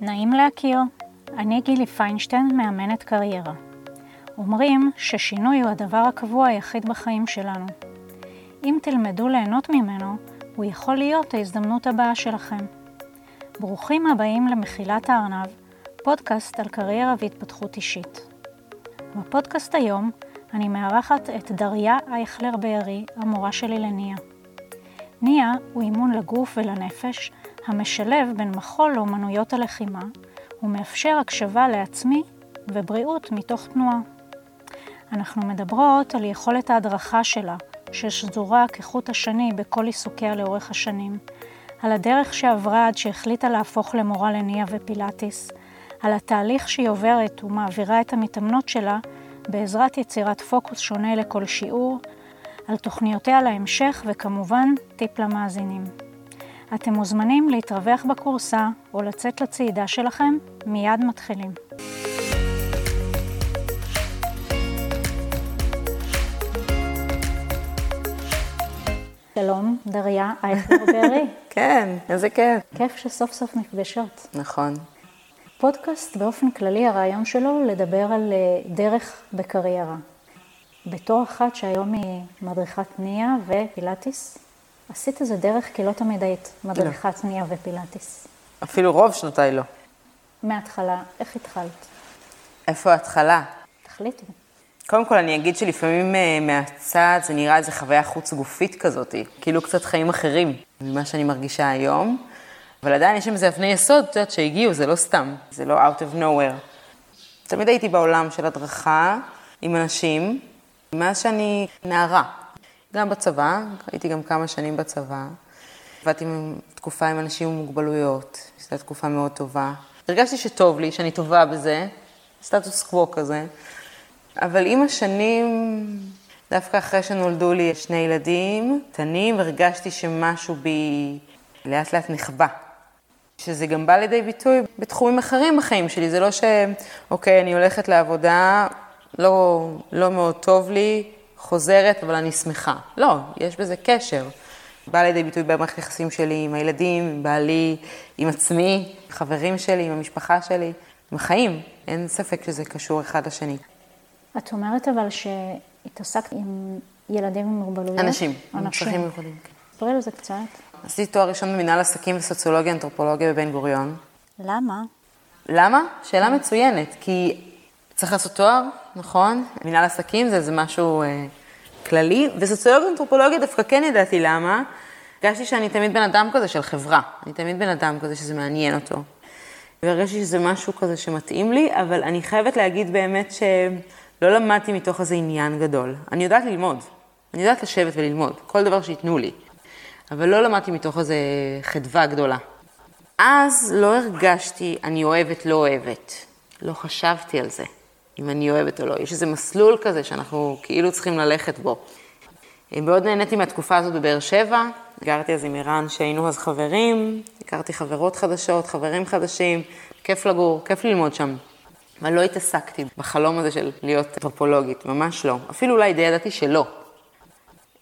נעים להכיר, אני גילי פיינשטיין, מאמנת קריירה. אומרים ששינוי הוא הדבר הקבוע היחיד בחיים שלנו. אם תלמדו ליהנות ממנו, הוא יכול להיות ההזדמנות הבאה שלכם. ברוכים הבאים למחילת הארנב, פודקאסט על קריירה והתפתחות אישית. בפודקאסט היום אני מארחת את דריה אייכלר בארי, המורה שלי לניה. ניה הוא אימון לגוף ולנפש המשלב בין מחול לאומנויות הלחימה ומאפשר הקשבה לעצמי ובריאות מתוך תנועה. אנחנו מדברות על יכולת ההדרכה שלה, ששזורה כחוט השני בכל עיסוקיה לאורך השנים, על הדרך שעברה עד שהחליטה להפוך למורה לניה ופילאטיס, על התהליך שהיא עוברת ומעבירה את המתאמנות שלה בעזרת יצירת פוקוס שונה לכל שיעור, על תוכניותיה להמשך וכמובן טיפ למאזינים. אתם מוזמנים להתרווח בקורסה או לצאת לצעידה שלכם, מיד מתחילים. שלום, דריה אייכלר ברי. כן, איזה כיף. כיף שסוף סוף נפגשות. נכון. פודקאסט באופן כללי, הרעיון שלו לדבר על אה, דרך בקריירה. בתור אחת שהיום היא מדריכת ניה ופילאטיס, עשית איזה דרך כי לא תמיד היית מדריכת לא. ניה ופילאטיס. אפילו רוב שנותיי לא. מההתחלה, איך התחלת? איפה ההתחלה? תחליטו. קודם כל אני אגיד שלפעמים uh, מהצד זה נראה איזה חוויה חוץ גופית כזאת, כאילו קצת חיים אחרים ממה שאני מרגישה היום, אבל עדיין יש שם איזה אבני יסוד, את יודעת, שהגיעו, זה לא סתם, זה לא out of nowhere. תמיד הייתי בעולם של הדרכה עם אנשים, מאז שאני נערה. גם בצבא, הייתי גם כמה שנים בצבא. עבדתי תקופה עם אנשים עם מוגבלויות, זו הייתה תקופה מאוד טובה. הרגשתי שטוב לי, שאני טובה בזה, סטטוס קוו כזה. אבל עם השנים, דווקא אחרי שנולדו לי שני ילדים קטנים, הרגשתי שמשהו בי לאט לאט נחבא. שזה גם בא לידי ביטוי בתחומים אחרים בחיים שלי. זה לא ש... אוקיי, אני הולכת לעבודה, לא, לא מאוד טוב לי, חוזרת, אבל אני שמחה. לא, יש בזה קשר. בא לידי ביטוי במערכת היחסים שלי עם הילדים, עם בעלי, עם עצמי, חברים שלי, עם המשפחה שלי, עם החיים. אין ספק שזה קשור אחד לשני. את אומרת אבל שהתעסקת עם ילדים עם מוגבלויות? אנשים, עם צרכים מיוחדים. כן. ספרי על זה קצת. עשיתי תואר ראשון במנהל עסקים וסוציולוגיה אנתרופולוגיה בבן גוריון. למה? למה? שאלה מצוינת, כי צריך לעשות תואר, נכון? מנהל עסקים זה איזה משהו אה, כללי, וסוציולוגיה אנתרופולוגיה דווקא כן ידעתי למה. הרגשתי שאני תמיד בן אדם כזה של חברה, אני תמיד בן אדם כזה שזה מעניין אותו. והרגשתי שזה משהו כזה שמתאים לי, אבל אני חייבת להגיד באמת שלא למדתי מתוך איזה עניין גדול. אני יודעת ללמוד, אני יודעת לשבת וללמוד, כל דבר שייתנו לי, אבל לא למדתי מתוך איזה חדווה גדולה. אז לא הרגשתי, אני אוהבת, לא אוהבת. לא חשבתי על זה. אם אני אוהבת או לא. יש איזה מסלול כזה שאנחנו כאילו צריכים ללכת בו. מאוד נהניתי מהתקופה הזאת בבאר שבע, גרתי אז עם ערן שהיינו אז חברים, הכרתי חברות חדשות, חברים חדשים, כיף לגור, כיף ללמוד שם. אבל לא התעסקתי בחלום הזה של להיות אנתרופולוגית, ממש לא. אפילו אולי די ידעתי שלא.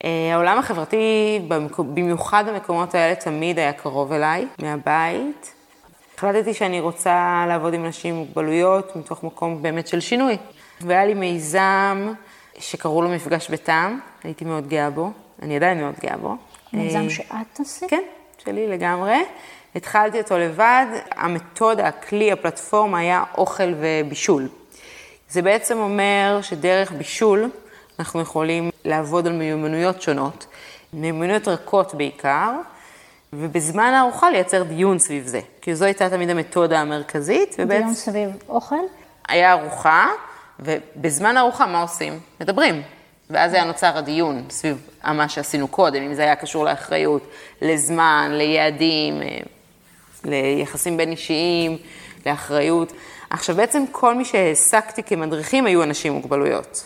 אה, העולם החברתי, במיוחד במקומות האלה, תמיד היה קרוב אליי, מהבית. החלטתי שאני רוצה לעבוד עם אנשים עם מוגבלויות מתוך מקום באמת של שינוי. והיה לי מיזם שקראו לו מפגש בטעם, הייתי מאוד גאה בו, אני עדיין מאוד גאה בו. מיזם אה, שאת עשית? כן, שלי לגמרי. התחלתי אותו לבד, המתודה, הכלי, הפלטפורמה היה אוכל ובישול. זה בעצם אומר שדרך בישול אנחנו יכולים לעבוד על מיומנויות שונות, מיומנויות רכות בעיקר, ובזמן הארוחה לייצר דיון סביב זה. כי זו הייתה תמיד המתודה המרכזית. דיון ובעצ... סביב אוכל? היה ארוחה, ובזמן הארוחה מה עושים? מדברים. ואז היה נוצר הדיון סביב מה שעשינו קודם, אם זה היה קשור לאחריות, לזמן, ליעדים, אה, ליחסים בין אישיים, לאחריות. עכשיו בעצם כל מי שהעסקתי כמדריכים היו אנשים עם מוגבלויות.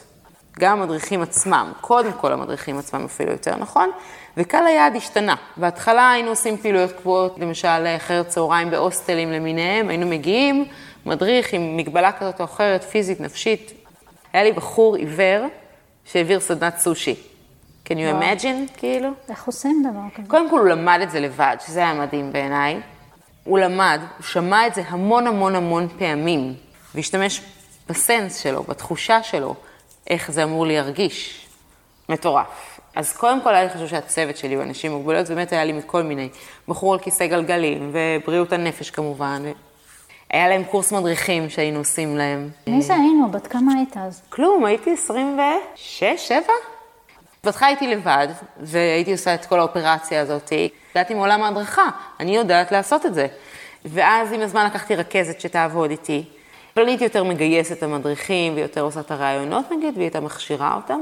גם המדריכים עצמם, קודם כל המדריכים עצמם אפילו יותר נכון, וקהל היעד השתנה. בהתחלה היינו עושים פעילויות קבועות, למשל אחרת צהריים בהוסטלים למיניהם, היינו מגיעים, מדריך עם מגבלה כזאת או אחרת, פיזית, נפשית. היה לי בחור עיוור שהעביר סדנת סושי. can you imagine, כאילו? איך עושים דבר כזה? קודם כל הוא למד את זה לבד, שזה היה מדהים בעיניי. הוא למד, הוא שמע את זה המון המון המון פעמים, והשתמש בסנס שלו, בתחושה שלו, איך זה אמור להרגיש. מטורף. אז קודם כל היה לי חשוב שהצוות שלי הוא אנשים עם מוגבלויות, באמת היה לי מכל מיני, בחור על כיסא גלגלים, ובריאות הנפש כמובן. היה להם קורס מדריכים שהיינו עושים להם. מי זה היינו? בת כמה היית אז? כלום, הייתי 26, 7? בהתחלה הייתי לבד, והייתי עושה את כל האופרציה הזאת. ידעתי מעולם ההדרכה, אני יודעת לעשות את זה. ואז עם הזמן לקחתי רכזת שתעבוד איתי. אבל הייתי יותר מגייסת את המדריכים, ויותר עושה את הרעיונות נגיד, והיא הייתה מכשירה אותם.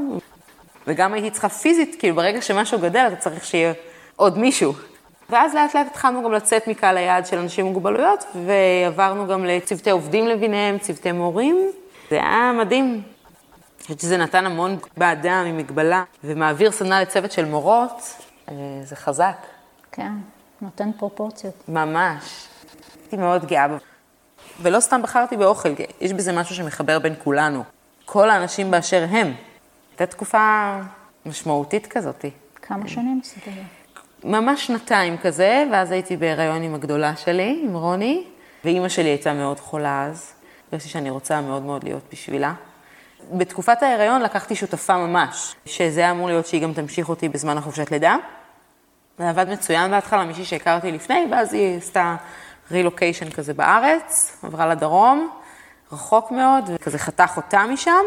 וגם הייתי צריכה פיזית, כאילו ברגע שמשהו גדל, אתה צריך שיהיה עוד מישהו. ואז לאט לאט התחלנו גם לצאת מקהל היעד של אנשים עם מוגבלויות, ועברנו גם לצוותי עובדים לביניהם, צוותי מורים. זה היה מדהים. אני חושבת שזה נתן המון באדם עם מגבלה, ומעביר סדנה לצוות של מורות, אה, זה חזק. כן, נותן פרופורציות. ממש. הייתי מאוד גאה בו. ולא סתם בחרתי באוכל, יש בזה משהו שמחבר בין כולנו. כל האנשים באשר הם. הייתה תקופה משמעותית כזאת. כמה שנים עשית את זה? ממש שנתיים כזה, ואז הייתי בהיריון עם הגדולה שלי, עם רוני, ואימא שלי הייתה מאוד חולה אז. הרגשתי שאני רוצה מאוד מאוד להיות בשבילה. בתקופת ההיריון לקחתי שותפה ממש, שזה היה אמור להיות שהיא גם תמשיך אותי בזמן החופשת לידה. זה עבד מצוין בהתחלה, מישהי שהכרתי לפני, ואז היא עשתה רילוקיישן כזה בארץ, עברה לדרום, רחוק מאוד, וכזה חתך אותה משם,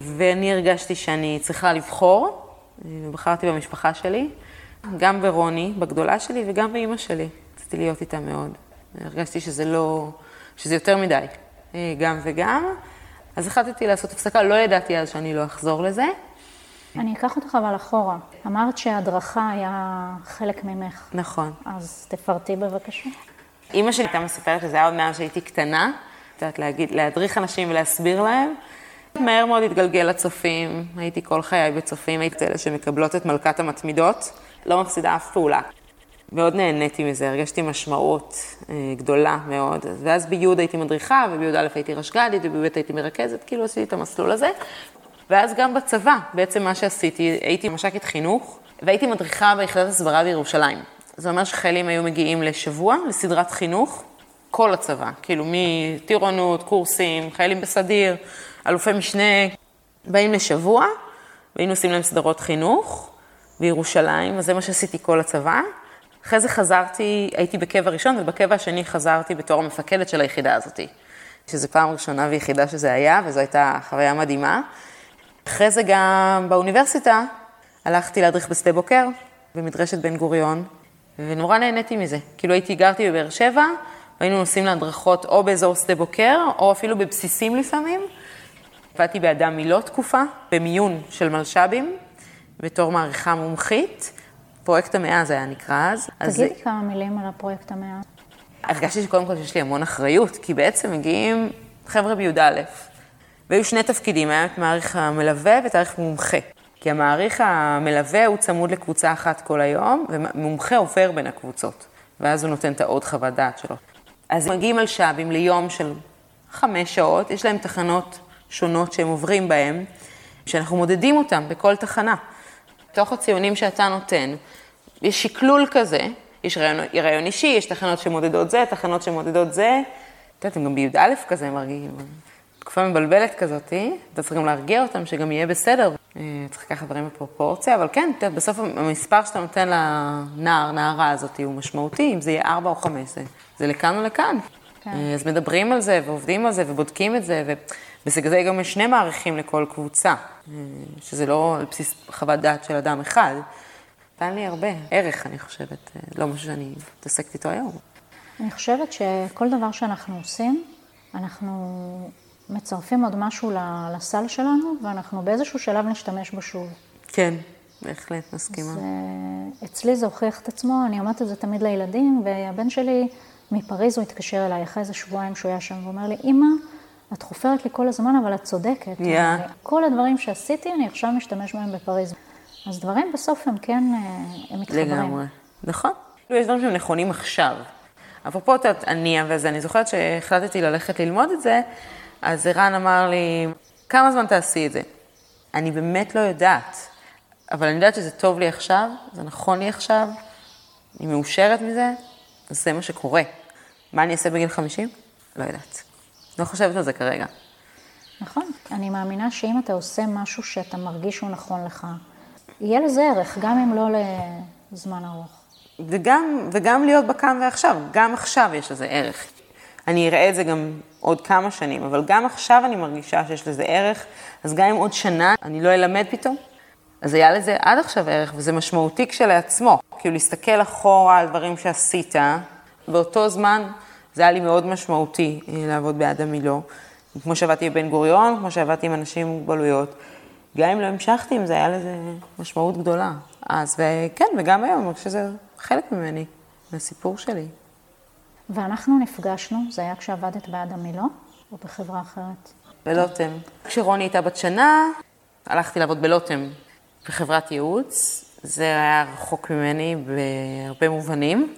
ואני הרגשתי שאני צריכה לבחור, ובחרתי במשפחה שלי, גם ברוני, בגדולה שלי, וגם באימא שלי. רציתי להיות איתה מאוד. הרגשתי שזה לא, שזה יותר מדי, גם וגם. אז החלטתי לעשות הפסקה, לא ידעתי אז שאני לא אחזור לזה. אני אקח אותך אבל אחורה. אמרת שהדרכה היה חלק ממך. נכון. אז תפרטי בבקשה. אימא שלי הייתה מספרת שזה היה עוד מאז שהייתי קטנה, את יודעת, להגיד, להדריך אנשים ולהסביר להם. מהר מאוד התגלגל לצופים, הייתי כל חיי בצופים, הייתי אלה שמקבלות את מלכת המתמידות, לא מפסידה אף פעולה. מאוד נהניתי מזה, הרגשתי משמעות אה, גדולה מאוד. ואז בי' הייתי מדריכה, ובי"א הייתי רשג"דית, ובי"ב הייתי מרכזת, כאילו עשיתי את המסלול הזה. ואז גם בצבא, בעצם מה שעשיתי, הייתי מש"קית חינוך, והייתי מדריכה ביחידת הסברה בירושלים. זה אומר שחיילים היו מגיעים לשבוע, לסדרת חינוך, כל הצבא, כאילו מטירונות, קורסים, חיילים בסדיר, אלופי משנה, באים לשבוע, והיינו עושים להם סדרות חינוך בירושלים, אז זה מה שעשיתי כל הצבא. אחרי זה חזרתי, הייתי בקבע ראשון, ובקבע השני חזרתי בתור המפקדת של היחידה הזאת. שזו פעם ראשונה ויחידה שזה היה, וזו הייתה חוויה מדהימה. אחרי זה גם באוניברסיטה הלכתי להדריך בשדה בוקר, במדרשת בן גוריון, ונורא נהניתי מזה. כאילו הייתי, גרתי בבאר שבע, והיינו נוסעים להדרכות או באזור שדה בוקר, או אפילו בבסיסים לפעמים. עבדתי באדם מילוא תקופה, במיון של מלש"בים, בתור מעריכה מומחית. פרויקט המאה זה היה נקרא אז. תגידי אז... כמה מילים על הפרויקט המאה. הרגשתי שקודם כל שיש לי המון אחריות, כי בעצם מגיעים חבר'ה בי"א, והיו שני תפקידים, היה את מעריך המלווה ואת מעריך מומחה. כי המעריך המלווה הוא צמוד לקבוצה אחת כל היום, ומומחה עובר בין הקבוצות, ואז הוא נותן את העוד חוות דעת שלו. אז מגיעים על שבים ליום של חמש שעות, יש להם תחנות שונות שהם עוברים בהן, שאנחנו מודדים אותם בכל תחנה. בתוך הציונים שאתה נותן, יש שקלול כזה, יש רעיון, רעיון אישי, יש תחנות שמודדות זה, תחנות שמודדות זה. את יודעת, הם גם בי"א כזה מרגיעים. תקופה מבלבלת כזאת, אתה צריך גם להרגיע אותם שגם יהיה בסדר. אה, צריך לקחת דברים בפרופורציה, אבל כן, בסוף המספר שאתה נותן לנער, נערה הזאת, הוא משמעותי, אם זה יהיה ארבע או חמש, זה, זה לכאן או לכאן. כן. אה, אז מדברים על זה, ועובדים על זה, ובודקים את זה, ובגלל זה גם יש שני מעריכים לכל קבוצה, אה, שזה לא על בסיס חוות דעת של אדם אחד. נתן לי הרבה ערך, אני חושבת, לא משהו שאני מתעסקת איתו היום. אני חושבת שכל דבר שאנחנו עושים, אנחנו מצרפים עוד משהו לסל שלנו, ואנחנו באיזשהו שלב נשתמש בו שוב. כן, בהחלט מסכימה. אז, אצלי זה הוכיח את עצמו, אני אומרת את זה תמיד לילדים, והבן שלי מפריז, הוא התקשר אליי אחרי איזה שבועיים שהוא היה שם, ואומר לי, אמא, את חופרת לי כל הזמן, אבל את צודקת. Yeah. כל הדברים שעשיתי, אני עכשיו משתמש בהם בפריז. אז דברים בסוף הם כן, אה, הם מתחברים. לגמרי, נכון. יש דברים שהם נכונים עכשיו. אפרופו את הנייה וזה, אני זוכרת שהחלטתי ללכת ללמוד את זה, אז ערן אמר לי, כמה זמן תעשי את זה? אני באמת לא יודעת, אבל אני יודעת שזה טוב לי עכשיו, זה נכון לי עכשיו, אני מאושרת מזה, אז זה מה שקורה. מה אני אעשה בגיל 50? לא יודעת. לא חושבת על זה כרגע. נכון. אני מאמינה שאם אתה עושה משהו שאתה מרגיש שהוא נכון לך, יהיה לזה ערך, גם אם לא לזמן ארוך. וגם, וגם להיות בכאן ועכשיו, גם עכשיו יש לזה ערך. אני אראה את זה גם עוד כמה שנים, אבל גם עכשיו אני מרגישה שיש לזה ערך, אז גם אם עוד שנה אני לא אלמד פתאום, אז היה לזה עד עכשיו ערך, וזה משמעותי כשלעצמו. כאילו להסתכל אחורה על דברים שעשית, באותו זמן זה היה לי מאוד משמעותי אה, לעבוד באדם מילוא. כמו שעבדתי בבן גוריון, כמו שעבדתי עם אנשים עם מוגבלויות. גם אם לא המשכתי עם זה, היה לזה משמעות גדולה. אז, וכן, וגם היום, אני חושבת שזה חלק ממני, מהסיפור שלי. ואנחנו נפגשנו, זה היה כשעבדת באדם מילוא, או בחברה אחרת? בלוטם. כשרוני הייתה בת שנה, הלכתי לעבוד בלוטם בחברת ייעוץ. זה היה רחוק ממני בהרבה מובנים.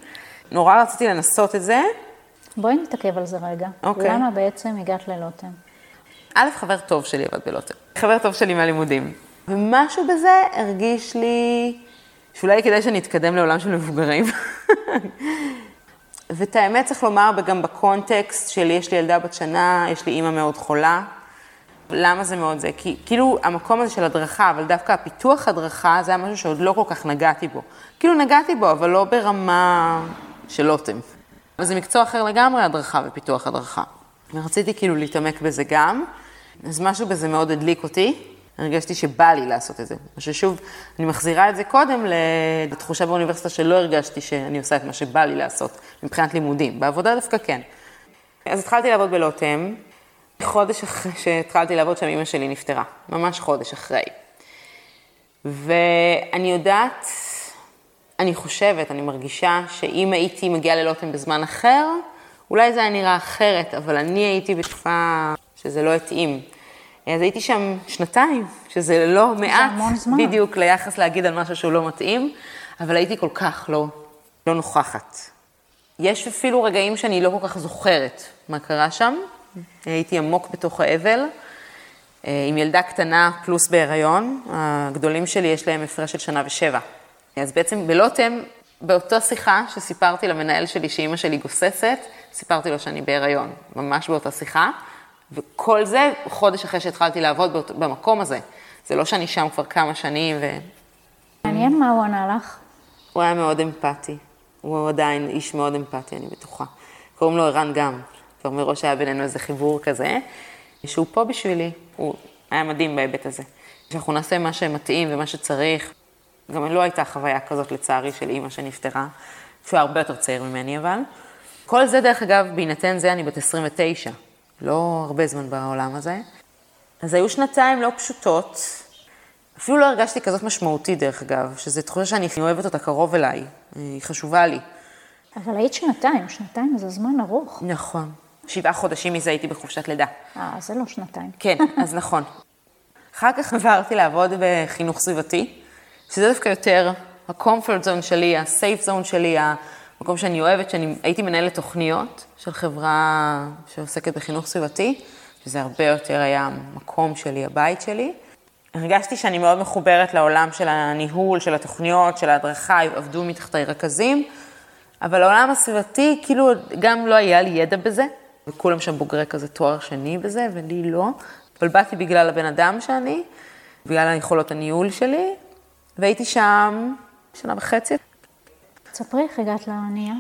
נורא רציתי לנסות את זה. בואי נתעכב על זה רגע. אוקיי. למה בעצם הגעת ללוטם? א', חבר טוב שלי עבד בלוטם. חבר טוב שלי מהלימודים. ומשהו בזה הרגיש לי שאולי כדאי שאני אתקדם לעולם של מבוגרים. ואת האמת צריך לומר, גם בקונטקסט של יש לי ילדה בת שנה, יש לי אימא מאוד חולה. למה זה מאוד זה? כי כאילו המקום הזה של הדרכה, אבל דווקא הפיתוח הדרכה, זה היה משהו שעוד לא כל כך נגעתי בו. כאילו נגעתי בו, אבל לא ברמה של לוטם. וזה מקצוע אחר לגמרי, הדרכה ופיתוח הדרכה. ורציתי כאילו להתעמק בזה גם, אז משהו בזה מאוד הדליק אותי. הרגשתי שבא לי לעשות את זה. ששוב, אני מחזירה את זה קודם לתחושה באוניברסיטה שלא הרגשתי שאני עושה את מה שבא לי לעשות, מבחינת לימודים. בעבודה דווקא כן. אז התחלתי לעבוד בלוטם, חודש אחרי שהתחלתי לעבוד שם אימא שלי נפטרה, ממש חודש אחרי. ואני יודעת, אני חושבת, אני מרגישה שאם הייתי מגיעה ללוטם בזמן אחר, אולי זה היה נראה אחרת, אבל אני הייתי בתקופה שזה לא התאים. אז הייתי שם שנתיים, שזה לא מעט. בדיוק ליחס להגיד על משהו שהוא לא מתאים, אבל הייתי כל כך לא, לא נוכחת. יש אפילו רגעים שאני לא כל כך זוכרת מה קרה שם. הייתי עמוק בתוך האבל, אה, עם ילדה קטנה פלוס בהיריון. הגדולים שלי יש להם הפרש של שנה ושבע. אז בעצם בלוטם, באותה שיחה שסיפרתי למנהל שלי שאימא שלי גוססת, סיפרתי לו שאני בהיריון, ממש באותה שיחה. וכל זה חודש אחרי שהתחלתי לעבוד באות, במקום הזה. זה לא שאני שם כבר כמה שנים ו... מעניין מה הוא ענה לך. הוא היה מאוד אמפתי. הוא עדיין איש מאוד אמפתי, אני בטוחה. קוראים לו ערן גם. כבר מראש היה בינינו איזה חיבור כזה, שהוא פה בשבילי. הוא היה מדהים בהיבט הזה. שאנחנו נעשה מה שמתאים ומה שצריך. גם לא הייתה חוויה כזאת, לצערי, של אימא שנפטרה, שהוא הרבה יותר צעיר ממני, אבל. כל זה, דרך אגב, בהינתן זה, אני בת 29. לא הרבה זמן בעולם הזה. אז היו שנתיים לא פשוטות. אפילו לא הרגשתי כזאת משמעותית, דרך אגב, שזו תחושה שאני אוהבת אותה קרוב אליי, היא חשובה לי. אבל היית שנתיים, שנתיים זה זמן ארוך. נכון. שבעה חודשים מזה הייתי בחופשת לידה. אה, זה לא שנתיים. כן, אז נכון. אחר כך עברתי לעבוד בחינוך סביבתי, שזה דווקא יותר ה-comfort zone שלי, ה-safe zone שלי, המקום שאני אוהבת, שאני הייתי מנהלת תוכניות של חברה שעוסקת בחינוך סביבתי, שזה הרבה יותר היה המקום שלי, הבית שלי. הרגשתי שאני מאוד מחוברת לעולם של הניהול, של התוכניות, של ההדרכה, עבדו מתחתי רכזים, אבל העולם הסביבתי, כאילו, גם לא היה לי ידע בזה, וכולם שם בוגרי כזה תואר שני בזה, ולי לא. אבל באתי בגלל הבן אדם שאני, בגלל היכולות הניהול שלי, והייתי שם שנה וחצי. ספרי איך הגעת לאונייה.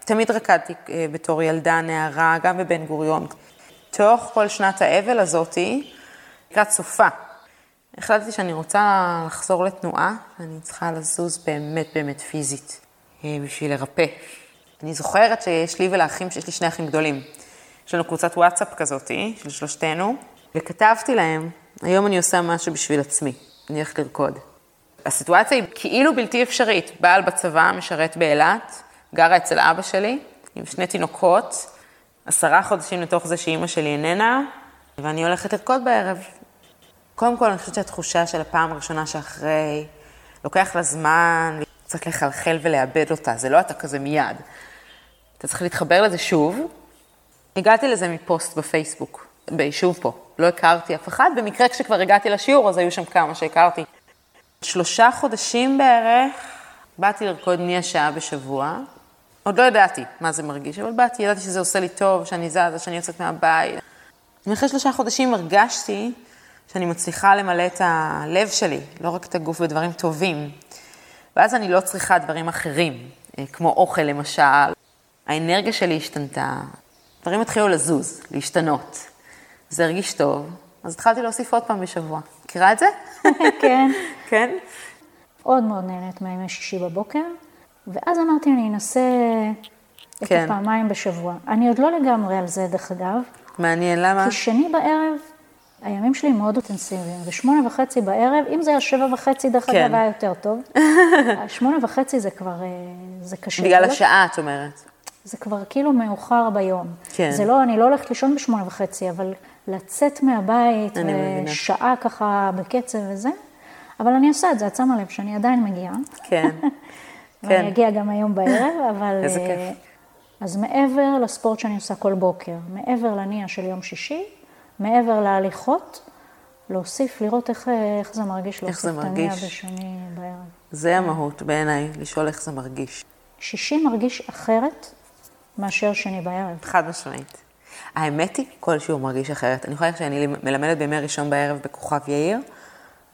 תמיד רקדתי אה, בתור ילדה, נערה, גם בבן גוריון. תוך כל שנת האבל הזאתי, לקראת סופה, החלטתי שאני רוצה לחזור לתנועה, ואני צריכה לזוז באמת באמת פיזית, אה, בשביל לרפא. אני זוכרת שיש לי ולאחים, שיש לי שני אחים גדולים. יש לנו קבוצת וואטסאפ כזאתי, של שלושתנו, וכתבתי להם, היום אני עושה משהו בשביל עצמי, אני הולכת לרקוד. הסיטואציה היא כאילו בלתי אפשרית. בעל בצבא, משרת באילת, גרה אצל אבא שלי, עם שני תינוקות, עשרה חודשים לתוך זה שאימא שלי איננה, ואני הולכת לרקוד בערב. קודם כל, אני חושבת שהתחושה של הפעם הראשונה שאחרי, לוקח לה זמן, קצת לחלחל ולאבד אותה, זה לא אתה כזה מיד. אתה צריך להתחבר לזה שוב. הגעתי לזה מפוסט בפייסבוק, ביישוב פה. לא הכרתי אף אחד, במקרה כשכבר הגעתי לשיעור, אז היו שם כמה שהכרתי. שלושה חודשים בערך, באתי לרקוד מי השעה בשבוע. עוד לא ידעתי מה זה מרגיש, אבל באתי, ידעתי שזה עושה לי טוב, שאני זזה, שאני יוצאת מהבית. אחרי שלושה חודשים הרגשתי שאני מצליחה למלא את הלב שלי, לא רק את הגוף בדברים טובים. ואז אני לא צריכה דברים אחרים, אה, כמו אוכל למשל. האנרגיה שלי השתנתה, דברים התחילו לזוז, להשתנות. זה הרגיש טוב, אז התחלתי להוסיף עוד פעם בשבוע. מכירה את זה? כן. כן? מאוד מאוד נהנית מהימי שישי בבוקר, ואז אמרתי, אני אנסה את כן. הפעמיים בשבוע. אני עוד לא לגמרי על זה, דרך אגב, מעניין, למה? כי שני בערב, הימים שלי מאוד אינטנסיביים, ושמונה וחצי בערב, אם זה היה שבע וחצי, דרך כן. אגב, היה יותר טוב. שמונה וחצי זה כבר, אה, זה קשה. בגלל לא- השעה, את אומרת. זה כבר כאילו מאוחר ביום. כן. זה לא, אני לא הולכת לישון בשמונה וחצי, אבל לצאת מהבית. שעה ככה בקצב וזה, אבל אני עושה את זה, את שמה לב שאני עדיין מגיעה. כן. ואני כן. אגיע גם היום בערב, אבל... איזה אה, כיף. אז מעבר לספורט שאני עושה כל בוקר, מעבר לניע של יום שישי, מעבר להליכות, להוסיף, לראות איך, אה, איך זה מרגיש זה להוסיף את הניע. בשני בערב. זה המהות בעיניי, לשאול איך זה מרגיש. שישי מרגיש אחרת מאשר שני בערב. חד משמעית. האמת היא, כל שיעור מרגיש אחרת. אני יכולה להגיד שאני מלמדת בימי ראשון בערב בכוכב יאיר,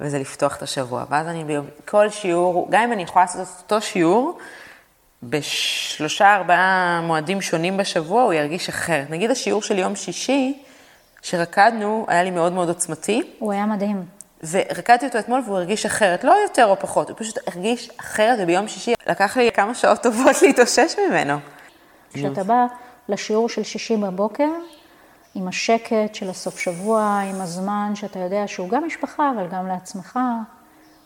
וזה לפתוח את השבוע. ואז אני ביום, כל שיעור, גם אם אני יכולה לעשות אותו שיעור, בשלושה, ארבעה מועדים שונים בשבוע, הוא ירגיש אחרת. נגיד השיעור של יום שישי, שרקדנו, היה לי מאוד מאוד עוצמתי, הוא היה מדהים. ורקדתי אותו אתמול והוא הרגיש אחרת, לא יותר או פחות, הוא פשוט הרגיש אחרת, וביום שישי לקח לי כמה שעות טובות להתאושש ממנו. כשאתה בא לשיעור של שישי בבוקר, עם השקט של הסוף שבוע, עם הזמן שאתה יודע שהוא גם משפחה, אבל גם לעצמך,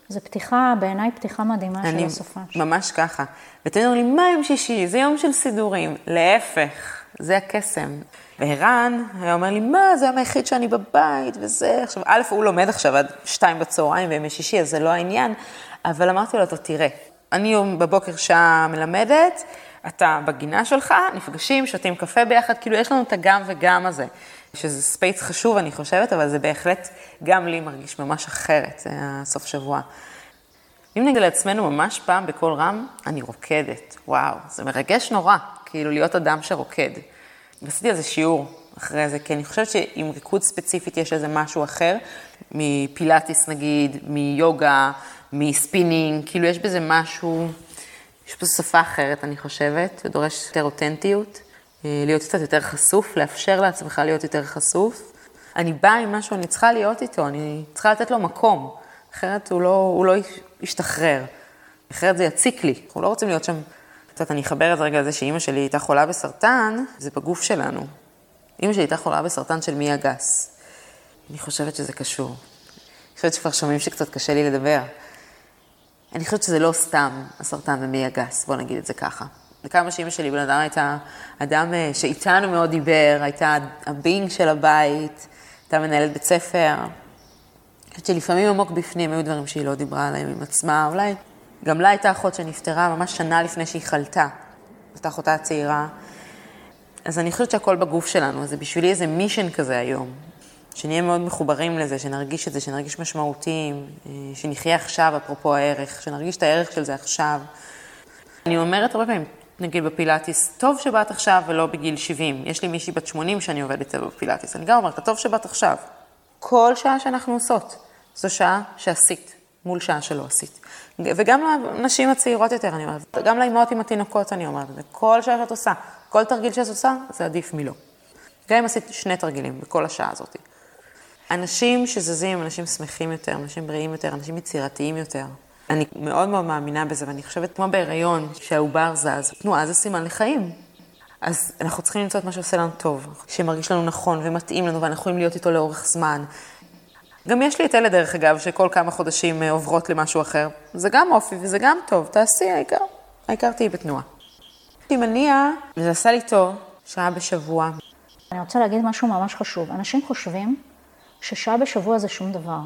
זו פתיחה, בעיניי פתיחה מדהימה של הסופש. ממש ככה. ותמיד אומרים לי, מה יום שישי? זה יום של סידורים. להפך, זה הקסם. וערן היה אומר לי, מה, זה היום היחיד שאני בבית, וזה. עכשיו, א', הוא לומד עכשיו עד שתיים בצהריים וימי שישי, אז זה לא העניין, אבל אמרתי לו, אתה תראה, אני בבוקר שעה מלמדת, אתה בגינה שלך, נפגשים, שותים קפה ביחד, כאילו יש לנו את הגם וגם הזה. שזה space חשוב, אני חושבת, אבל זה בהחלט, גם לי מרגיש ממש אחרת, זה הסוף שבוע. אם נגיד לעצמנו ממש פעם בקול רם, אני רוקדת. וואו, זה מרגש נורא, כאילו להיות אדם שרוקד. ועשיתי על זה שיעור אחרי זה, כי אני חושבת שעם ריקוד ספציפית יש איזה משהו אחר, מפילאטיס נגיד, מיוגה, מספינינג, כאילו יש בזה משהו, יש פה שפה אחרת, אני חושבת, ודורש יותר אותנטיות, אה, להיות קצת יותר חשוף, לאפשר לעצמך להיות יותר חשוף. אני באה עם משהו, אני צריכה להיות איתו, אני צריכה לתת לו מקום, אחרת הוא לא, הוא לא ישתחרר. אחרת זה יציק לי, אנחנו לא רוצים להיות שם. את יודעת, אני אחבר את זה רגע לזה שאימא שלי הייתה חולה בסרטן, זה בגוף שלנו. אימא שלי הייתה חולה בסרטן של מי הגס. אני חושבת שזה קשור. אני חושבת שכבר שומעים שקצת קשה לי לדבר. אני חושבת שזה לא סתם הסרטן ומי הגס, בוא נגיד את זה ככה. וכמה שאימא שלי בן אדם הייתה אדם אה, שאיתנו מאוד דיבר, הייתה הבינג של הבית, הייתה מנהלת בית ספר. אני חושבת שלפעמים עמוק בפנים היו דברים שהיא לא דיברה עליהם עם עצמה, אולי גם לה הייתה אחות שנפטרה ממש שנה לפני שהיא חלתה, זאת אחותה הצעירה. אז אני חושבת שהכל בגוף שלנו, זה בשבילי איזה מישן כזה היום. שנהיה מאוד מחוברים לזה, שנרגיש את זה, שנרגיש משמעותיים, אה, שנחיה עכשיו, אפרופו הערך, שנרגיש את הערך של זה עכשיו. אני אומרת הרבה פעמים, נגיד בפילאטיס, טוב שבאת עכשיו ולא בגיל 70. יש לי מישהי בת 80 שאני עובדת איתה בפילאטיס, אני גם אומרת, טוב שבאת עכשיו. כל שעה שאנחנו עושות, זו שעה שעשית, מול שעה שלא עשית. וגם לנשים הצעירות יותר, אני אומרת, גם לאמהות עם התינוקות, אני אומרת, כל שעה שאת עושה, כל תרגיל שאת עושה, זה עדיף מלא. גם אם עשית שני תרגילים בכל השעה הזאת. אנשים שזזים, אנשים שמחים יותר, אנשים בריאים יותר, אנשים יצירתיים יותר. אני מאוד מאוד מאמינה בזה, ואני חושבת, כמו בהיריון, שהעובר זז, תנועה זה סימן לחיים. אז אנחנו צריכים למצוא את מה שעושה לנו טוב, שמרגיש לנו נכון ומתאים לנו, ואנחנו יכולים להיות איתו לאורך זמן. גם יש לי את אלה, דרך אגב, שכל כמה חודשים אה, עוברות למשהו אחר. זה גם אופי וזה גם טוב, תעשי, העיקר, העיקר תהיי בתנועה. עם הנייה, זה עשה לי טוב, שעה בשבוע. אני רוצה להגיד משהו ממש חשוב. אנשים חושבים ששעה בשבוע זה שום דבר.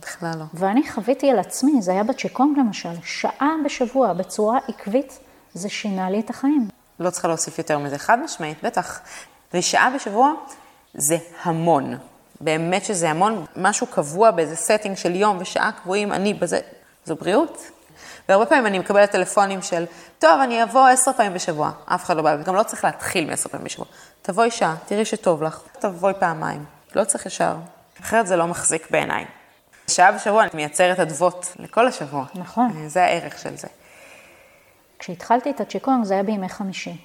בכלל לא. ואני חוויתי על עצמי, זה היה בצ'יקונג למשל, שעה בשבוע בצורה עקבית, זה שינה לי את החיים. לא צריכה להוסיף יותר מזה, חד משמעית, בטח. ושעה בשבוע זה המון. באמת שזה המון, משהו קבוע באיזה setting של יום ושעה קבועים, אני בזה, זו בריאות. והרבה פעמים אני מקבלת טלפונים של, טוב, אני אבוא עשר פעמים בשבוע, אף אחד לא בא, וגם לא צריך להתחיל מעשר פעמים בשבוע. תבואי שעה, תראי שטוב לך, תבואי פעמיים, לא צריך ישר, אחרת זה לא מחזיק בעיניי. שעה בשבוע אני מייצרת אדוות לכל השבוע. נכון. אה, זה הערך של זה. כשהתחלתי את הצ'יקונג זה היה בימי חמישי,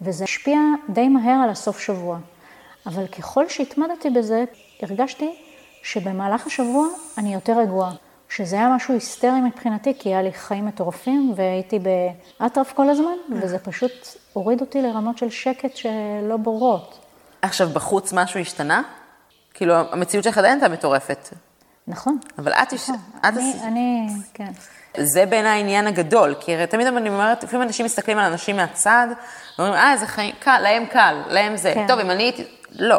וזה השפיע די מהר על הסוף שבוע. אבל ככל שהתמדתי בזה, הרגשתי שבמהלך השבוע אני יותר רגועה. שזה היה משהו היסטרי מבחינתי, כי היה לי חיים מטורפים והייתי באטרף כל הזמן, וזה פשוט הוריד אותי לרמות של שקט שלא ברורות. עכשיו, בחוץ משהו השתנה? כאילו, המציאות שלך עדיין הייתה מטורפת. נכון. אבל את... נכון. את אני, עשית- אני, כן. זה בין העניין הגדול, כי הרי תמיד אני אומרת, לפעמים אנשים מסתכלים על אנשים מהצד, ואומרים, אה, איזה חיים, קל, להם קל, להם זה. כן. טוב, אם אני הייתי, לא.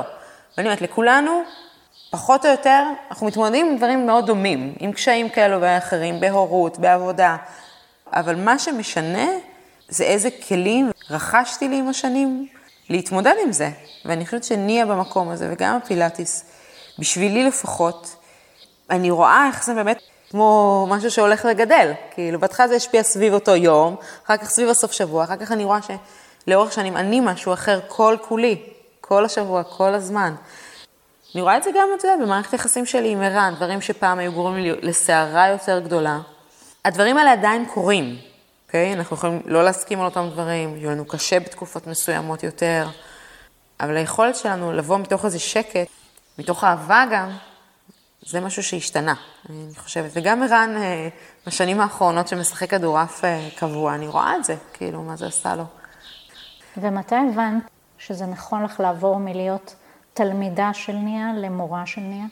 ואני אומרת, לכולנו, פחות או יותר, אנחנו מתמודדים עם דברים מאוד דומים, עם קשיים כאלו ואחרים, בהורות, בעבודה, אבל מה שמשנה זה איזה כלים רכשתי לי עם השנים להתמודד עם זה. ואני חושבת שנהיה במקום הזה, וגם הפילאטיס, בשבילי לפחות, אני רואה איך זה באמת כמו משהו שהולך לגדל. כאילו, בהתחלה זה השפיע סביב אותו יום, אחר כך סביב הסוף שבוע, אחר כך אני רואה שלאורך שנים אני משהו אחר כל כולי, כל השבוע, כל הזמן. אני רואה את זה גם, את יודעת, במערכת היחסים שלי עם ערן, דברים שפעם היו גורמים לי לסערה יותר גדולה. הדברים האלה עדיין קורים, אוקיי? אנחנו יכולים לא להסכים על אותם דברים, יהיו לנו קשה בתקופות מסוימות יותר, אבל היכולת שלנו לבוא מתוך איזה שקט, מתוך אהבה גם, זה משהו שהשתנה, אני חושבת. וגם ערן, אה, בשנים האחרונות שמשחק כדורעף אה, קבוע, אני רואה את זה, כאילו, מה זה עשה לו. ומתי הבנת שזה נכון לך לעבור מלהיות תלמידה של ניה למורה של ניה?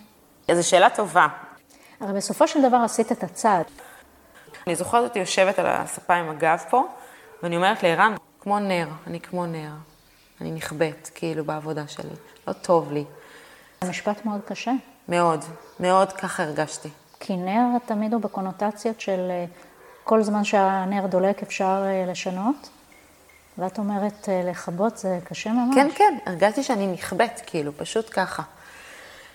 זו שאלה טובה. הרי בסופו של דבר עשית את הצעד. אני זוכרת אותי יושבת על הספה עם הגב פה, ואני אומרת לערן, כמו נר, אני כמו נר. אני נכבדת, כאילו, בעבודה שלי. לא טוב לי. זה משפט מאוד קשה, מאוד, מאוד ככה הרגשתי. כי נר תמיד הוא בקונוטציות של אה, כל זמן שהנר דולק אפשר אה, לשנות, ואת אומרת אה, לכבות זה קשה ממש. כן, כן, הרגשתי שאני נכבדת, כאילו, פשוט ככה.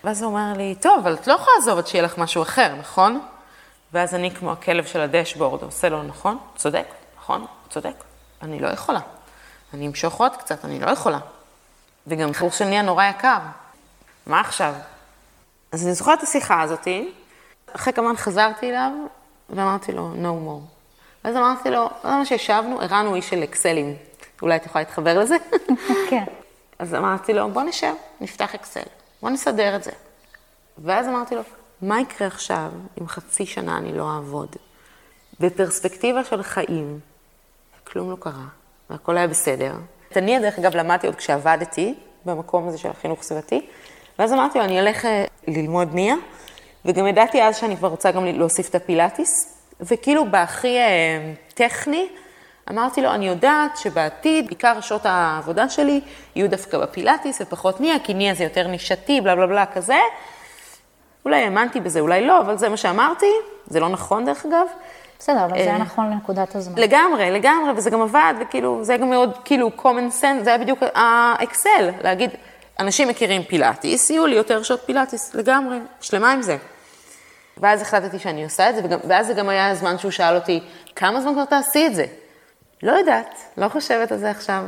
ואז הוא אומר לי, טוב, אבל את לא יכולה לעזוב עד שיהיה לך משהו אחר, נכון? ואז אני כמו הכלב של הדשבורד, עושה לו, נכון? צודק, נכון? צודק. אני לא יכולה. אני אמשוך עוד קצת, אני לא יכולה. וגם קורס של נהיה נורא יקר. מה עכשיו? אז אני זוכרת את השיחה הזאתי, אחרי כמה זמן חזרתי אליו, ואמרתי לו, no more. ואז אמרתי לו, למה שישבנו, ערן הוא איש של אקסלים, אולי את יכולה להתחבר לזה? כן. אז אמרתי לו, בוא נשב, נפתח אקסל, בוא נסדר את זה. ואז אמרתי לו, מה יקרה עכשיו אם חצי שנה אני לא אעבוד? בפרספקטיבה של חיים, כלום לא קרה, והכל היה בסדר. אני, דרך אגב, למדתי עוד כשעבדתי במקום הזה של החינוך הסביבתי, ואז אמרתי לו, אני אלך אה, ללמוד נייה, וגם ידעתי אז שאני כבר רוצה גם להוסיף את הפילאטיס, וכאילו בהכי אה, טכני, אמרתי לו, אני יודעת שבעתיד, עיקר שעות העבודה שלי יהיו דווקא בפילאטיס ופחות נייה, כי נייה זה יותר נישתי, בלה בלה בלה כזה. אולי האמנתי בזה, אולי לא, אבל זה מה שאמרתי, זה לא נכון דרך אגב. בסדר, אבל זה היה אה, נכון לנקודת הזמן. לגמרי, לגמרי, וזה גם עבד, וכאילו, זה היה גם מאוד, כאילו, common sense, זה היה בדיוק האקסל, להגיד, אנשים מכירים פילאטיס, יהיו לי יותר שעות פילאטיס, לגמרי, שלמה עם זה. ואז החלטתי שאני עושה את זה, וגם, ואז זה גם היה הזמן שהוא שאל אותי, כמה זמן כבר תעשי את זה? לא יודעת, לא חושבת על זה עכשיו.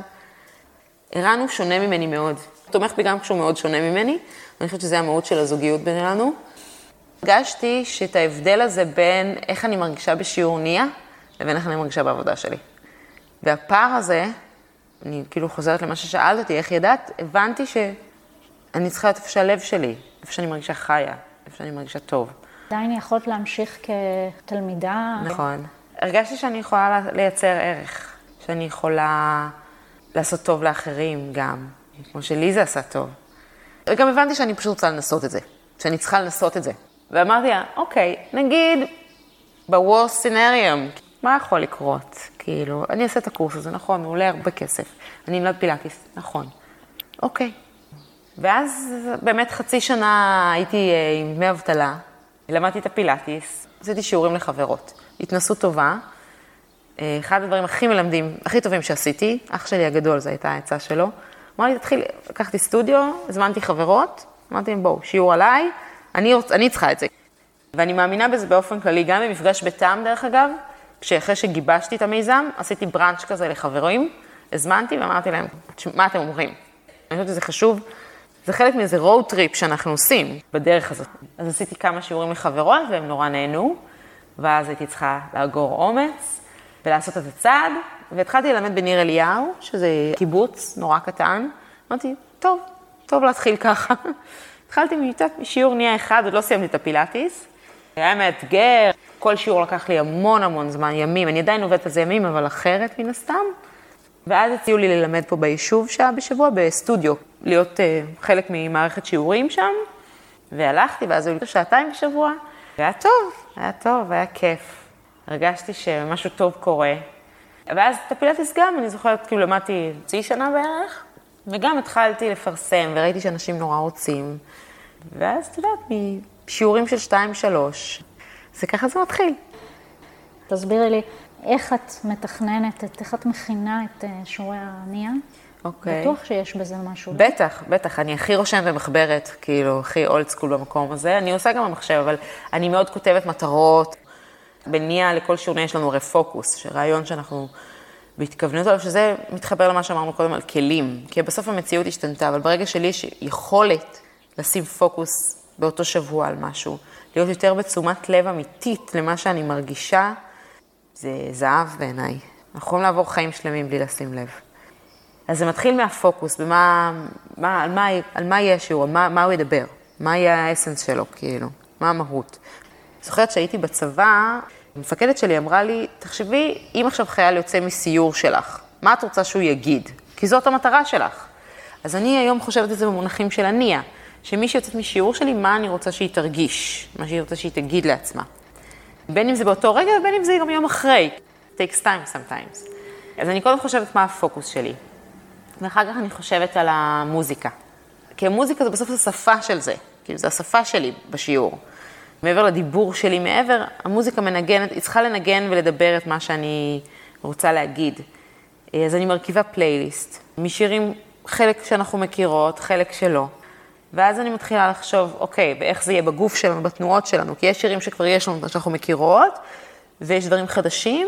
ערן הוא שונה ממני מאוד. תומך בי גם כשהוא מאוד שונה ממני, ואני חושבת שזה המהות של הזוגיות בינינו. הרגשתי שאת ההבדל הזה בין איך אני מרגישה בשיעור נייה, לבין איך אני מרגישה בעבודה שלי. והפער הזה, אני כאילו חוזרת למה ששאלת אותי, איך ידעת? הבנתי שאני צריכה להיות איפה שהלב שלי, איפה שאני מרגישה חיה, איפה שאני מרגישה טוב. עדיין יכולת להמשיך כתלמידה. נכון. הרגשתי שאני יכולה לייצר ערך, שאני יכולה לעשות טוב לאחרים גם, כמו שלי זה עשה טוב. וגם הבנתי שאני פשוט רוצה לנסות את זה, שאני צריכה לנסות את זה. ואמרתי לה, אוקיי, נגיד ב-worst scenario, מה יכול לקרות? כאילו, אני אעשה את הקורס הזה, נכון, הוא עולה הרבה כסף. אני אלמד פילאטיס, נכון. אוקיי. ואז באמת חצי שנה הייתי אה, עם דמי אבטלה, למדתי את הפילאטיס, עשיתי שיעורים לחברות. התנסות טובה. אה, אחד הדברים הכי מלמדים, הכי טובים שעשיתי, אח שלי הגדול, זו הייתה העצה שלו. אמר לי, תתחיל, לקחתי סטודיו, הזמנתי חברות, אמרתי להם, בואו, שיעור עליי, אני, רוצ- אני צריכה את זה. ואני מאמינה בזה באופן כללי, גם במפגש בטעם, דרך אגב, שאחרי שגיבשתי את המיזם, עשיתי בראנץ' כזה לחברים, הזמנתי ואמרתי להם, מה אתם אומרים? אני חושבת שזה חשוב, זה חלק מאיזה road trip שאנחנו עושים בדרך הזאת. אז עשיתי כמה שיעורים לחברות והם נורא נהנו, ואז הייתי צריכה לאגור אומץ ולעשות את הצעד, והתחלתי ללמד בניר אליהו, שזה קיבוץ נורא קטן. אמרתי, טוב, טוב להתחיל ככה. התחלתי משיעור נהיה אחד, עוד לא סיימתי את הפילאטיס. היה מאתגר, כל שיעור לקח לי המון המון זמן, ימים. אני עדיין עובדת על זה ימים, אבל אחרת מן הסתם. ואז הציעו לי ללמד פה ביישוב שעה בשבוע, בסטודיו, להיות uh, חלק ממערכת שיעורים שם. והלכתי, ואז היו לי שעתיים בשבוע. והיה טוב, היה טוב, היה כיף. הרגשתי שמשהו טוב קורה. ואז את הפילאטיס גם, אני זוכרת, כאילו למדתי חצי שנה בערך, וגם התחלתי לפרסם, וראיתי שאנשים נורא רוצים. ואז, את יודעת, משיעורים של שתיים, שלוש, זה ככה זה מתחיל. תסבירי לי, איך את מתכננת, את, איך את מכינה את אה, שיעורי הנייה? אוקיי. בטוח שיש בזה משהו. בטח, בטח. אני הכי רושמת במחברת, כאילו, הכי אולד סקול במקום הזה. אני עושה גם במחשב, אבל אני מאוד כותבת מטרות. בנייה לכל שיעור יש לנו הרי פוקוס, שרעיון שאנחנו בהתכוונות עליו, שזה מתחבר למה שאמרנו קודם על כלים. כי בסוף המציאות השתנתה, אבל ברגע שלי יש יכולת לשים פוקוס באותו שבוע על משהו, להיות יותר בתשומת לב אמיתית למה שאני מרגישה, זה זהב בעיניי. אנחנו יכולים לעבור חיים שלמים בלי לשים לב. אז זה מתחיל מהפוקוס, במה, מה, על, מה, על מה יהיה השיעור, מה, מה הוא ידבר, מה יהיה האסנס שלו, כאילו, מה המהות. זוכרת שהייתי בצבא, המפקדת שלי אמרה לי, תחשבי, אם עכשיו חייל יוצא מסיור שלך, מה את רוצה שהוא יגיד? כי זאת המטרה שלך. אז אני היום חושבת את זה במונחים של הנייה, שמי שיוצאת משיעור שלי, מה אני רוצה שהיא תרגיש, מה שהיא רוצה שהיא תגיד לעצמה. בין אם זה באותו רגע ובין אם זה גם יום אחרי. takes time sometimes. אז אני קודם חושבת מה הפוקוס שלי. ואחר כך אני חושבת על המוזיקה. כי המוזיקה זה בסוף השפה של זה, כאילו זה השפה שלי בשיעור. מעבר לדיבור שלי, מעבר, המוזיקה מנגנת, היא צריכה לנגן ולדבר את מה שאני רוצה להגיד. אז אני מרכיבה פלייליסט, משירים חלק שאנחנו מכירות, חלק שלא. ואז אני מתחילה לחשוב, אוקיי, ואיך זה יהיה בגוף שלנו, בתנועות שלנו, כי יש שירים שכבר יש לנו, שאנחנו מכירות, ויש דברים חדשים.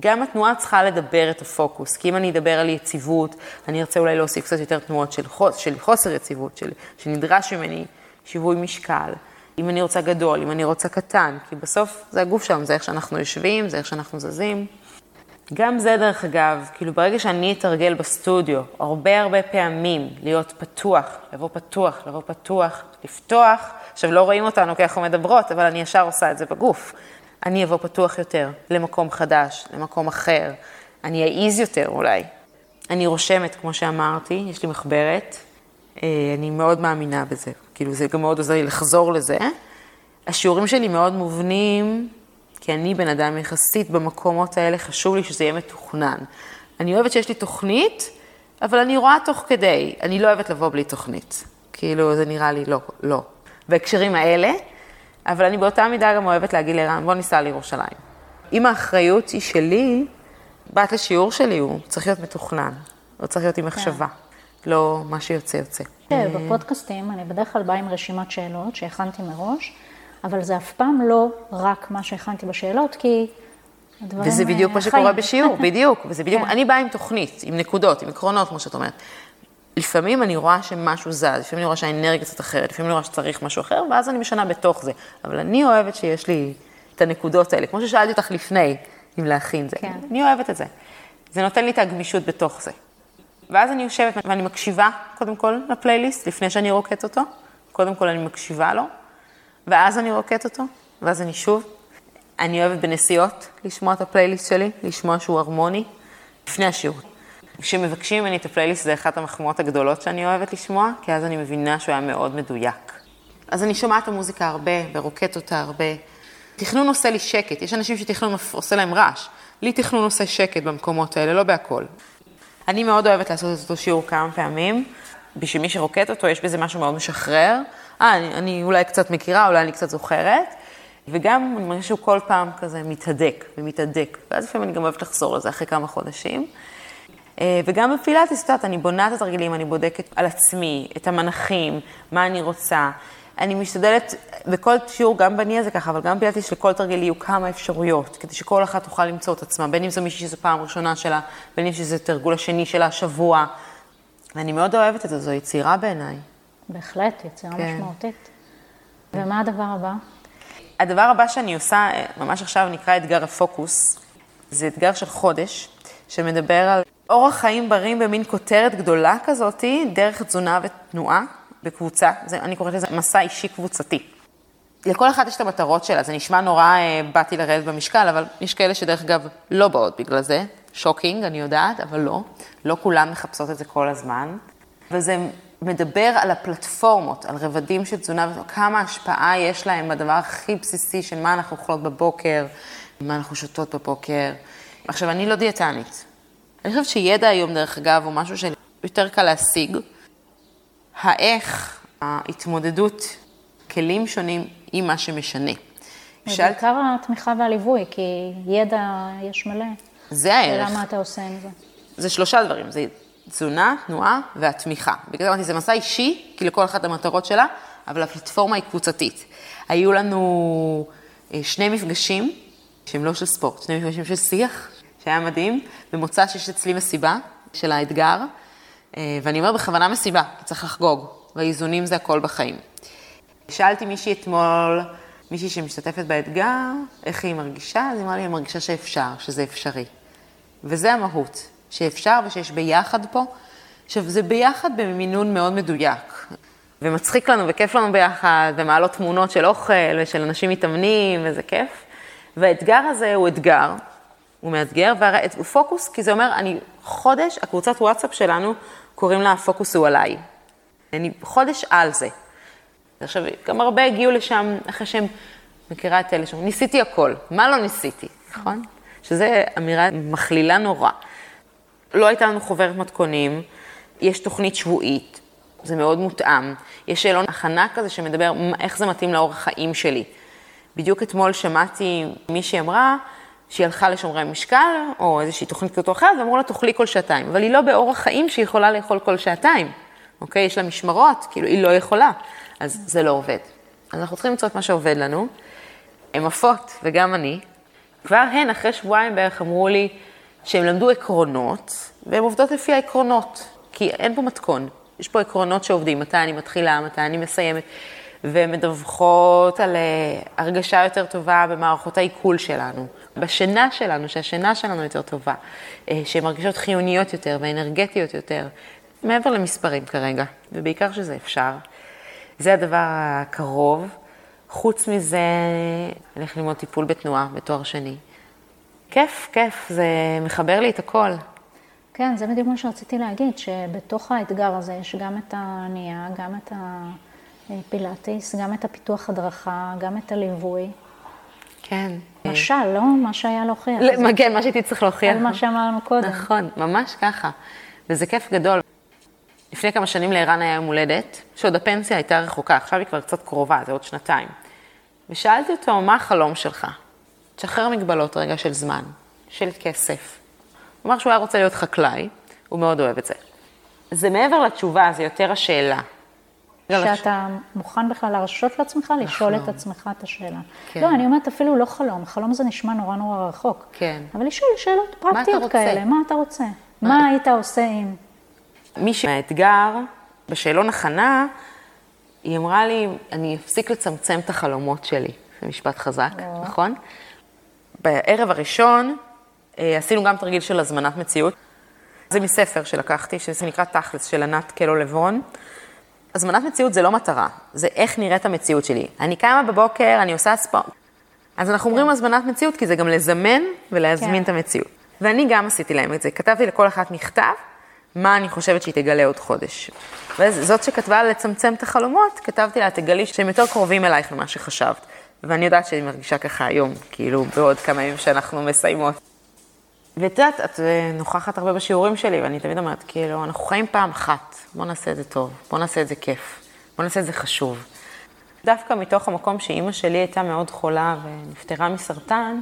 גם התנועה צריכה לדבר את הפוקוס, כי אם אני אדבר על יציבות, אני ארצה אולי להוסיף קצת יותר תנועות של, חוס, של חוסר יציבות, של, שנדרש ממני שיווי משקל. אם אני רוצה גדול, אם אני רוצה קטן, כי בסוף זה הגוף שלנו, זה איך שאנחנו יושבים, זה איך שאנחנו זזים. גם זה דרך אגב, כאילו ברגע שאני אתרגל בסטודיו, הרבה הרבה פעמים להיות פתוח, לבוא פתוח, לבוא פתוח, לפתוח, עכשיו לא רואים אותנו כי אנחנו מדברות, אבל אני ישר עושה את זה בגוף. אני אבוא פתוח יותר למקום חדש, למקום אחר, אני אעיז יותר אולי. אני רושמת, כמו שאמרתי, יש לי מחברת, אה, אני מאוד מאמינה בזה, כאילו זה גם מאוד עוזר לי לחזור לזה. השיעורים שלי מאוד מובנים, כי אני בן אדם יחסית במקומות האלה, חשוב לי שזה יהיה מתוכנן. אני אוהבת שיש לי תוכנית, אבל אני רואה תוך כדי, אני לא אוהבת לבוא בלי תוכנית. כאילו, זה נראה לי לא, לא. בהקשרים האלה, אבל אני באותה מידה גם אוהבת להגיד לערן, בוא ניסע לירושלים. אם האחריות היא שלי, בת לשיעור שלי הוא צריך להיות מתוכנן, הוא צריך להיות עם מחשבה, כן. לא מה שיוצא יוצא. כן, בפודקאסטים אני בדרך כלל באה עם רשימת שאלות שהכנתי מראש, אבל זה אף פעם לא רק מה שהכנתי בשאלות, כי הדברים וזה בדיוק מה שקורה בשיעור, בדיוק, וזה בדיוק, כן. אני באה עם תוכנית, עם נקודות, עם עקרונות, כמו שאת אומרת. לפעמים אני רואה שמשהו זז, לפעמים אני רואה שהאנרגיה קצת אחרת, לפעמים אני רואה שצריך משהו אחר, ואז אני משנה בתוך זה. אבל אני אוהבת שיש לי את הנקודות האלה, כמו ששאלתי אותך לפני, אם להכין זה. כן. אני אוהבת את זה. זה נותן לי את הגמישות בתוך זה. ואז אני יושבת ואני מקשיבה, קודם כל, לפלייליסט, לפני שאני רוקט אותו. קודם כל אני מקשיבה לו, ואז אני רוקט אותו, ואז אני שוב. אני אוהבת בנסיעות לשמוע את הפלייליסט שלי, לשמוע שהוא הרמוני, לפני השיעור. כשמבקשים ממני את הפלייליסט זה אחת המחמאות הגדולות שאני אוהבת לשמוע, כי אז אני מבינה שהוא היה מאוד מדויק. אז אני שומעת את המוזיקה הרבה ורוקט אותה הרבה. תכנון עושה לי שקט, יש אנשים שתכנון עושה להם רעש. לי תכנון עושה שקט במקומות האלה, לא בהכל. אני מאוד אוהבת לעשות את אותו שיעור כמה פעמים. בשביל מי שרוקט אותו, יש בזה משהו מאוד משחרר. אה, אני, אני אולי קצת מכירה, אולי אני קצת זוכרת. וגם אני מרגישה שהוא כל פעם כזה מתהדק ומתהדק. ואז לפעמים אני גם אוהבת לחזור לזה אחרי כמה חודשים. אה, וגם בפילאטיס, את יודעת, אני בונה את התרגילים, אני בודקת על עצמי, את המנחים, מה אני רוצה. אני משתדלת, בכל שיעור, גם בני הזה ככה, אבל גם פילאטיס, לכל תרגיל יהיו כמה אפשרויות, כדי שכל אחת תוכל למצוא את עצמה, בין אם זו מישהי שזו פעם ראשונה שלה, בין אם שזה תרגול השני שלה השבוע. ואני מאוד אוהבת את זה, זו יצירה בעיניי. בהחלט, יצירה כן. משמעותית. ומה הדבר הבא? הדבר הבא שאני עושה, ממש עכשיו נקרא אתגר הפוקוס. זה אתגר של חודש, שמדבר על אורח חיים בריא במין כותרת גדולה כזאתי, דרך תזונה ותנועה בקבוצה. זה, אני קוראת לזה מסע אישי קבוצתי. לכל אחת יש את המטרות שלה, זה נשמע נורא, אה, באתי לרדת במשקל, אבל יש כאלה שדרך אגב לא באות בגלל זה. שוקינג, אני יודעת, אבל לא. לא כולן מחפשות את זה כל הזמן. וזה מדבר על הפלטפורמות, על רבדים של תזונה, וכמה השפעה יש להם בדבר הכי בסיסי של מה אנחנו אוכלות בבוקר, מה אנחנו שותות בבוקר. עכשיו, אני לא דיאטנית. אני חושבת שידע היום, דרך אגב, הוא משהו שיותר קל להשיג. האיך, ההתמודדות, כלים שונים עם מה שמשנה. ובעיקר התמיכה והליווי, כי ידע יש מלא. זה הערך. ולמה אתה עושה עם זה? זה שלושה דברים, זה תזונה, תנועה והתמיכה. בגלל זה אמרתי, זה מסע אישי, כי לכל אחת המטרות שלה, אבל הפלטפורמה היא קבוצתית. היו לנו אה, שני מפגשים, שהם לא של ספורט, שני מפגשים של שיח, שהיה מדהים. במוצא שיש אצלי מסיבה של האתגר, ואני אומר בכוונה מסיבה, כי צריך לחגוג, והאיזונים זה הכל בחיים. שאלתי מישהי אתמול, מישהי שמשתתפת באתגר, איך היא מרגישה, אז היא אמרה לי, היא מרגישה שאפשר, שזה אפשרי. וזה המהות, שאפשר ושיש ביחד פה. עכשיו, זה ביחד במינון מאוד מדויק. ומצחיק לנו וכיף לנו ביחד, ומעלות תמונות של אוכל ושל אנשים מתאמנים, וזה כיף. והאתגר הזה הוא אתגר, הוא מאתגר, והוא פוקוס, כי זה אומר, אני חודש, הקבוצת וואטסאפ שלנו, קוראים לה הפוקוס הוא עליי. אני חודש על זה. עכשיו, גם הרבה הגיעו לשם אחרי שהם, מכירה את אלה שאומרים, ניסיתי הכל, מה לא ניסיתי, נכון? שזו אמירה מכלילה נורא. לא הייתה לנו חוברת מתכונים, יש תוכנית שבועית, זה מאוד מותאם. יש שאלון הכנה כזה שמדבר איך זה מתאים לאורח חיים שלי. בדיוק אתמול שמעתי מישהי אמרה שהיא הלכה לשומרי משקל, או איזושהי תוכנית כזאת או אחרת, ואמרו לה, תאכלי כל שעתיים. אבל היא לא באורח חיים שהיא יכולה לאכול כל שעתיים, אוקיי? יש לה משמרות, כאילו, היא לא יכולה. אז זה לא עובד. אז אנחנו צריכים למצוא את מה שעובד לנו. הן עפות, וגם אני. כבר הן, אחרי שבועיים בערך, אמרו לי שהן למדו עקרונות, והן עובדות לפי העקרונות, כי אין פה מתכון. יש פה עקרונות שעובדים, מתי אני מתחילה, מתי אני מסיימת, ומדווחות על אה, הרגשה יותר טובה במערכות העיכול שלנו, בשינה שלנו, שהשינה שלנו יותר טובה, אה, שהן מרגישות חיוניות יותר ואנרגטיות יותר, מעבר למספרים כרגע, ובעיקר שזה אפשר. זה הדבר הקרוב. חוץ מזה, אלך ללמוד טיפול בתנועה בתואר שני. כיף, כיף, זה מחבר לי את הכל. כן, זה בדיוק מה שרציתי להגיד, שבתוך האתגר הזה יש גם את הנייה, גם את הפילאטיס, גם את הפיתוח הדרכה, גם את הליווי. כן. משל, לא? מה שהיה להוכיח. כן, מה שהייתי צריך להוכיח. על מה שאמרנו קודם. נכון, ממש ככה. וזה כיף גדול. לפני כמה שנים לערן היה יום הולדת, שעוד הפנסיה הייתה רחוקה, עכשיו היא כבר קצת קרובה, זה עוד שנתיים. ושאלתי אותו, מה החלום שלך? תשחרר מגבלות רגע של זמן, של כסף. הוא אמר שהוא היה רוצה להיות חקלאי, הוא מאוד אוהב את זה. זה מעבר לתשובה, זה יותר השאלה. שאתה מוכן בכלל להרשות לעצמך לשאול את עצמך את השאלה. כן. לא, אני אומרת אפילו לא חלום, חלום זה נשמע נורא נורא רחוק. כן. אבל לשאול שאלות פרקטיות כאלה, מה אתה רוצה? מה היית עושה אם... מישהי מהאתגר, בשאלון הכנה, היא אמרה לי, אני אפסיק לצמצם את החלומות שלי. זה משפט חזק, או. נכון? בערב הראשון אה, עשינו גם תרגיל של הזמנת מציאות. זה מספר שלקחתי, שזה נקרא תכלס, של ענת קלו לברון. הזמנת מציאות זה לא מטרה, זה איך נראית המציאות שלי. אני קמה בבוקר, אני עושה ספורט. אז אנחנו אומרים הזמנת מציאות, כי זה גם לזמן ולהזמין כן. את המציאות. ואני גם עשיתי להם את זה. כתבתי לכל אחת מכתב, מה אני חושבת שהיא תגלה עוד חודש. וזאת שכתבה לצמצם את החלומות, כתבתי לה, תגלי שהם יותר קרובים אלייך ממה שחשבת. ואני יודעת שאני מרגישה ככה היום, כאילו בעוד כמה ימים שאנחנו מסיימות. ואת יודעת, את אה, נוכחת הרבה בשיעורים שלי, ואני תמיד אומרת, כאילו, אנחנו חיים פעם אחת, בוא נעשה את זה טוב, בוא נעשה את זה כיף, בוא נעשה את זה חשוב. דווקא מתוך המקום שאימא שלי הייתה מאוד חולה ונפטרה מסרטן,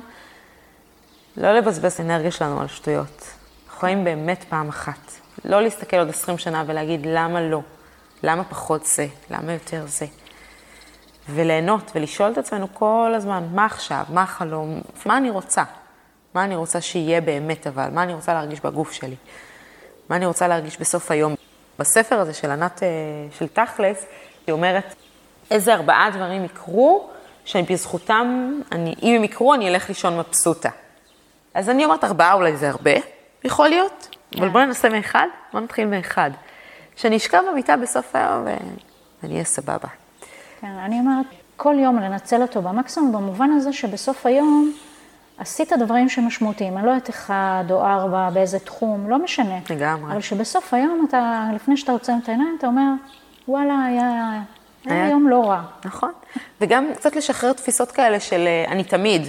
לא לבזבז אנרגיה שלנו על שטויות. אנחנו חיים באמת פעם אחת. לא להסתכל עוד 20 שנה ולהגיד למה לא, למה פחות זה, למה יותר זה. וליהנות ולשאול את עצמנו כל הזמן, מה עכשיו, מה החלום, מה אני רוצה, מה אני רוצה שיהיה באמת אבל, מה אני רוצה להרגיש בגוף שלי, מה אני רוצה להרגיש בסוף היום. בספר הזה של ענת, אה, של תכלס, היא אומרת, איזה ארבעה דברים יקרו, שבזכותם, אני, אם הם יקרו, אני אלך לישון מבסוטה. אז אני אומרת, ארבעה אולי זה הרבה, יכול להיות, אבל בואו ננסה מאחד, בואו נתחיל מאחד. שאני אשכב במיטה בסוף היום ואני אהיה סבבה. כן, אני אומרת, כל יום לנצל אותו במקסימום, במובן הזה שבסוף היום עשית דברים שמשמעותיים. אני לא יודעת אחד או ארבע באיזה תחום, לא משנה. לגמרי. אבל שבסוף היום אתה, לפני שאתה עוצם את העיניים, אתה אומר, וואלה, היה, היה יום לא רע. נכון. וגם קצת לשחרר תפיסות כאלה של אה, אני תמיד,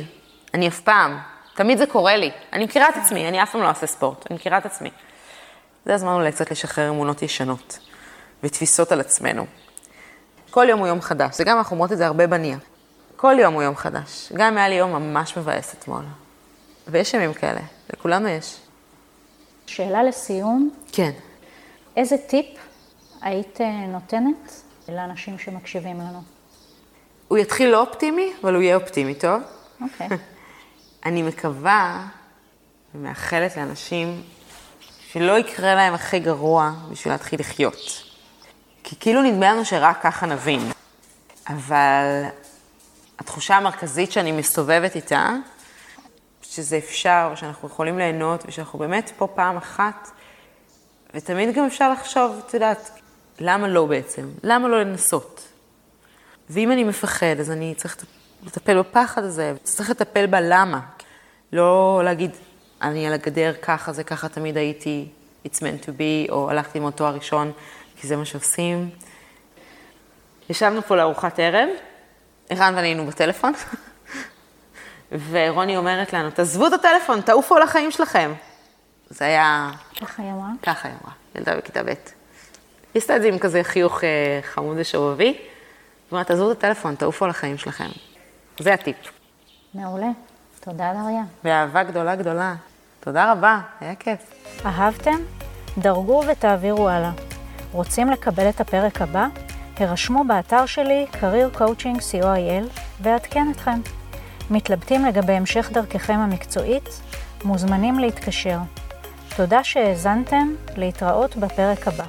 אני אף פעם, תמיד זה קורה לי. אני מכירה את עצמי, אני אף פעם לא אעשה ספורט, אני מכירה את עצמי. זה הזמן אולי קצת לשחרר אמונות ישנות ותפיסות על עצמנו. כל יום הוא יום חדש, זה גם אנחנו אומרות את זה הרבה בניה. כל יום הוא יום חדש. גם אם היה לי יום ממש מבאס אתמול. ויש ימים כאלה, לכולנו יש. שאלה לסיום. כן. איזה טיפ היית אה, נותנת לאנשים שמקשיבים לנו? הוא יתחיל לא אופטימי, אבל הוא יהיה אופטימי, טוב? אוקיי. אני מקווה ומאחלת לאנשים שלא יקרה להם הכי גרוע בשביל להתחיל לחיות. כי כאילו נדמה לנו שרק ככה נבין. אבל התחושה המרכזית שאני מסתובבת איתה, שזה אפשר, שאנחנו יכולים ליהנות, ושאנחנו באמת פה פעם אחת, ותמיד גם אפשר לחשוב, את יודעת, למה לא בעצם? למה לא לנסות? ואם אני מפחד, אז אני צריך לטפל בפחד הזה, צריך לטפל בלמה. לא להגיד, אני על הגדר, ככה זה, ככה תמיד הייתי, it's meant to be, או הלכתי עם אותו הראשון, כי זה מה שעושים. ישבנו פה לארוחת ערב, ערן ואני היינו בטלפון, ורוני אומרת לנו, תעזבו את הטלפון, תעופו על החיים שלכם. זה היה... ככה היא אמרה? ככה היא אמרה, ילדה בכיתה ב'. היא עשתה את זה עם כזה חיוך אה, חמוד ושובבי. היא אומרת, תעזבו את הטלפון, תעופו על החיים שלכם. זה הטיפ. מעולה. תודה, דריה. באהבה גדולה גדולה. תודה רבה, היה כיף. אהבתם? דרגו ותעבירו הלאה. רוצים לקבל את הפרק הבא? הרשמו באתר שלי career coaching co.il ואעדכן אתכם. מתלבטים לגבי המשך דרככם המקצועית? מוזמנים להתקשר. תודה שהאזנתם, להתראות בפרק הבא.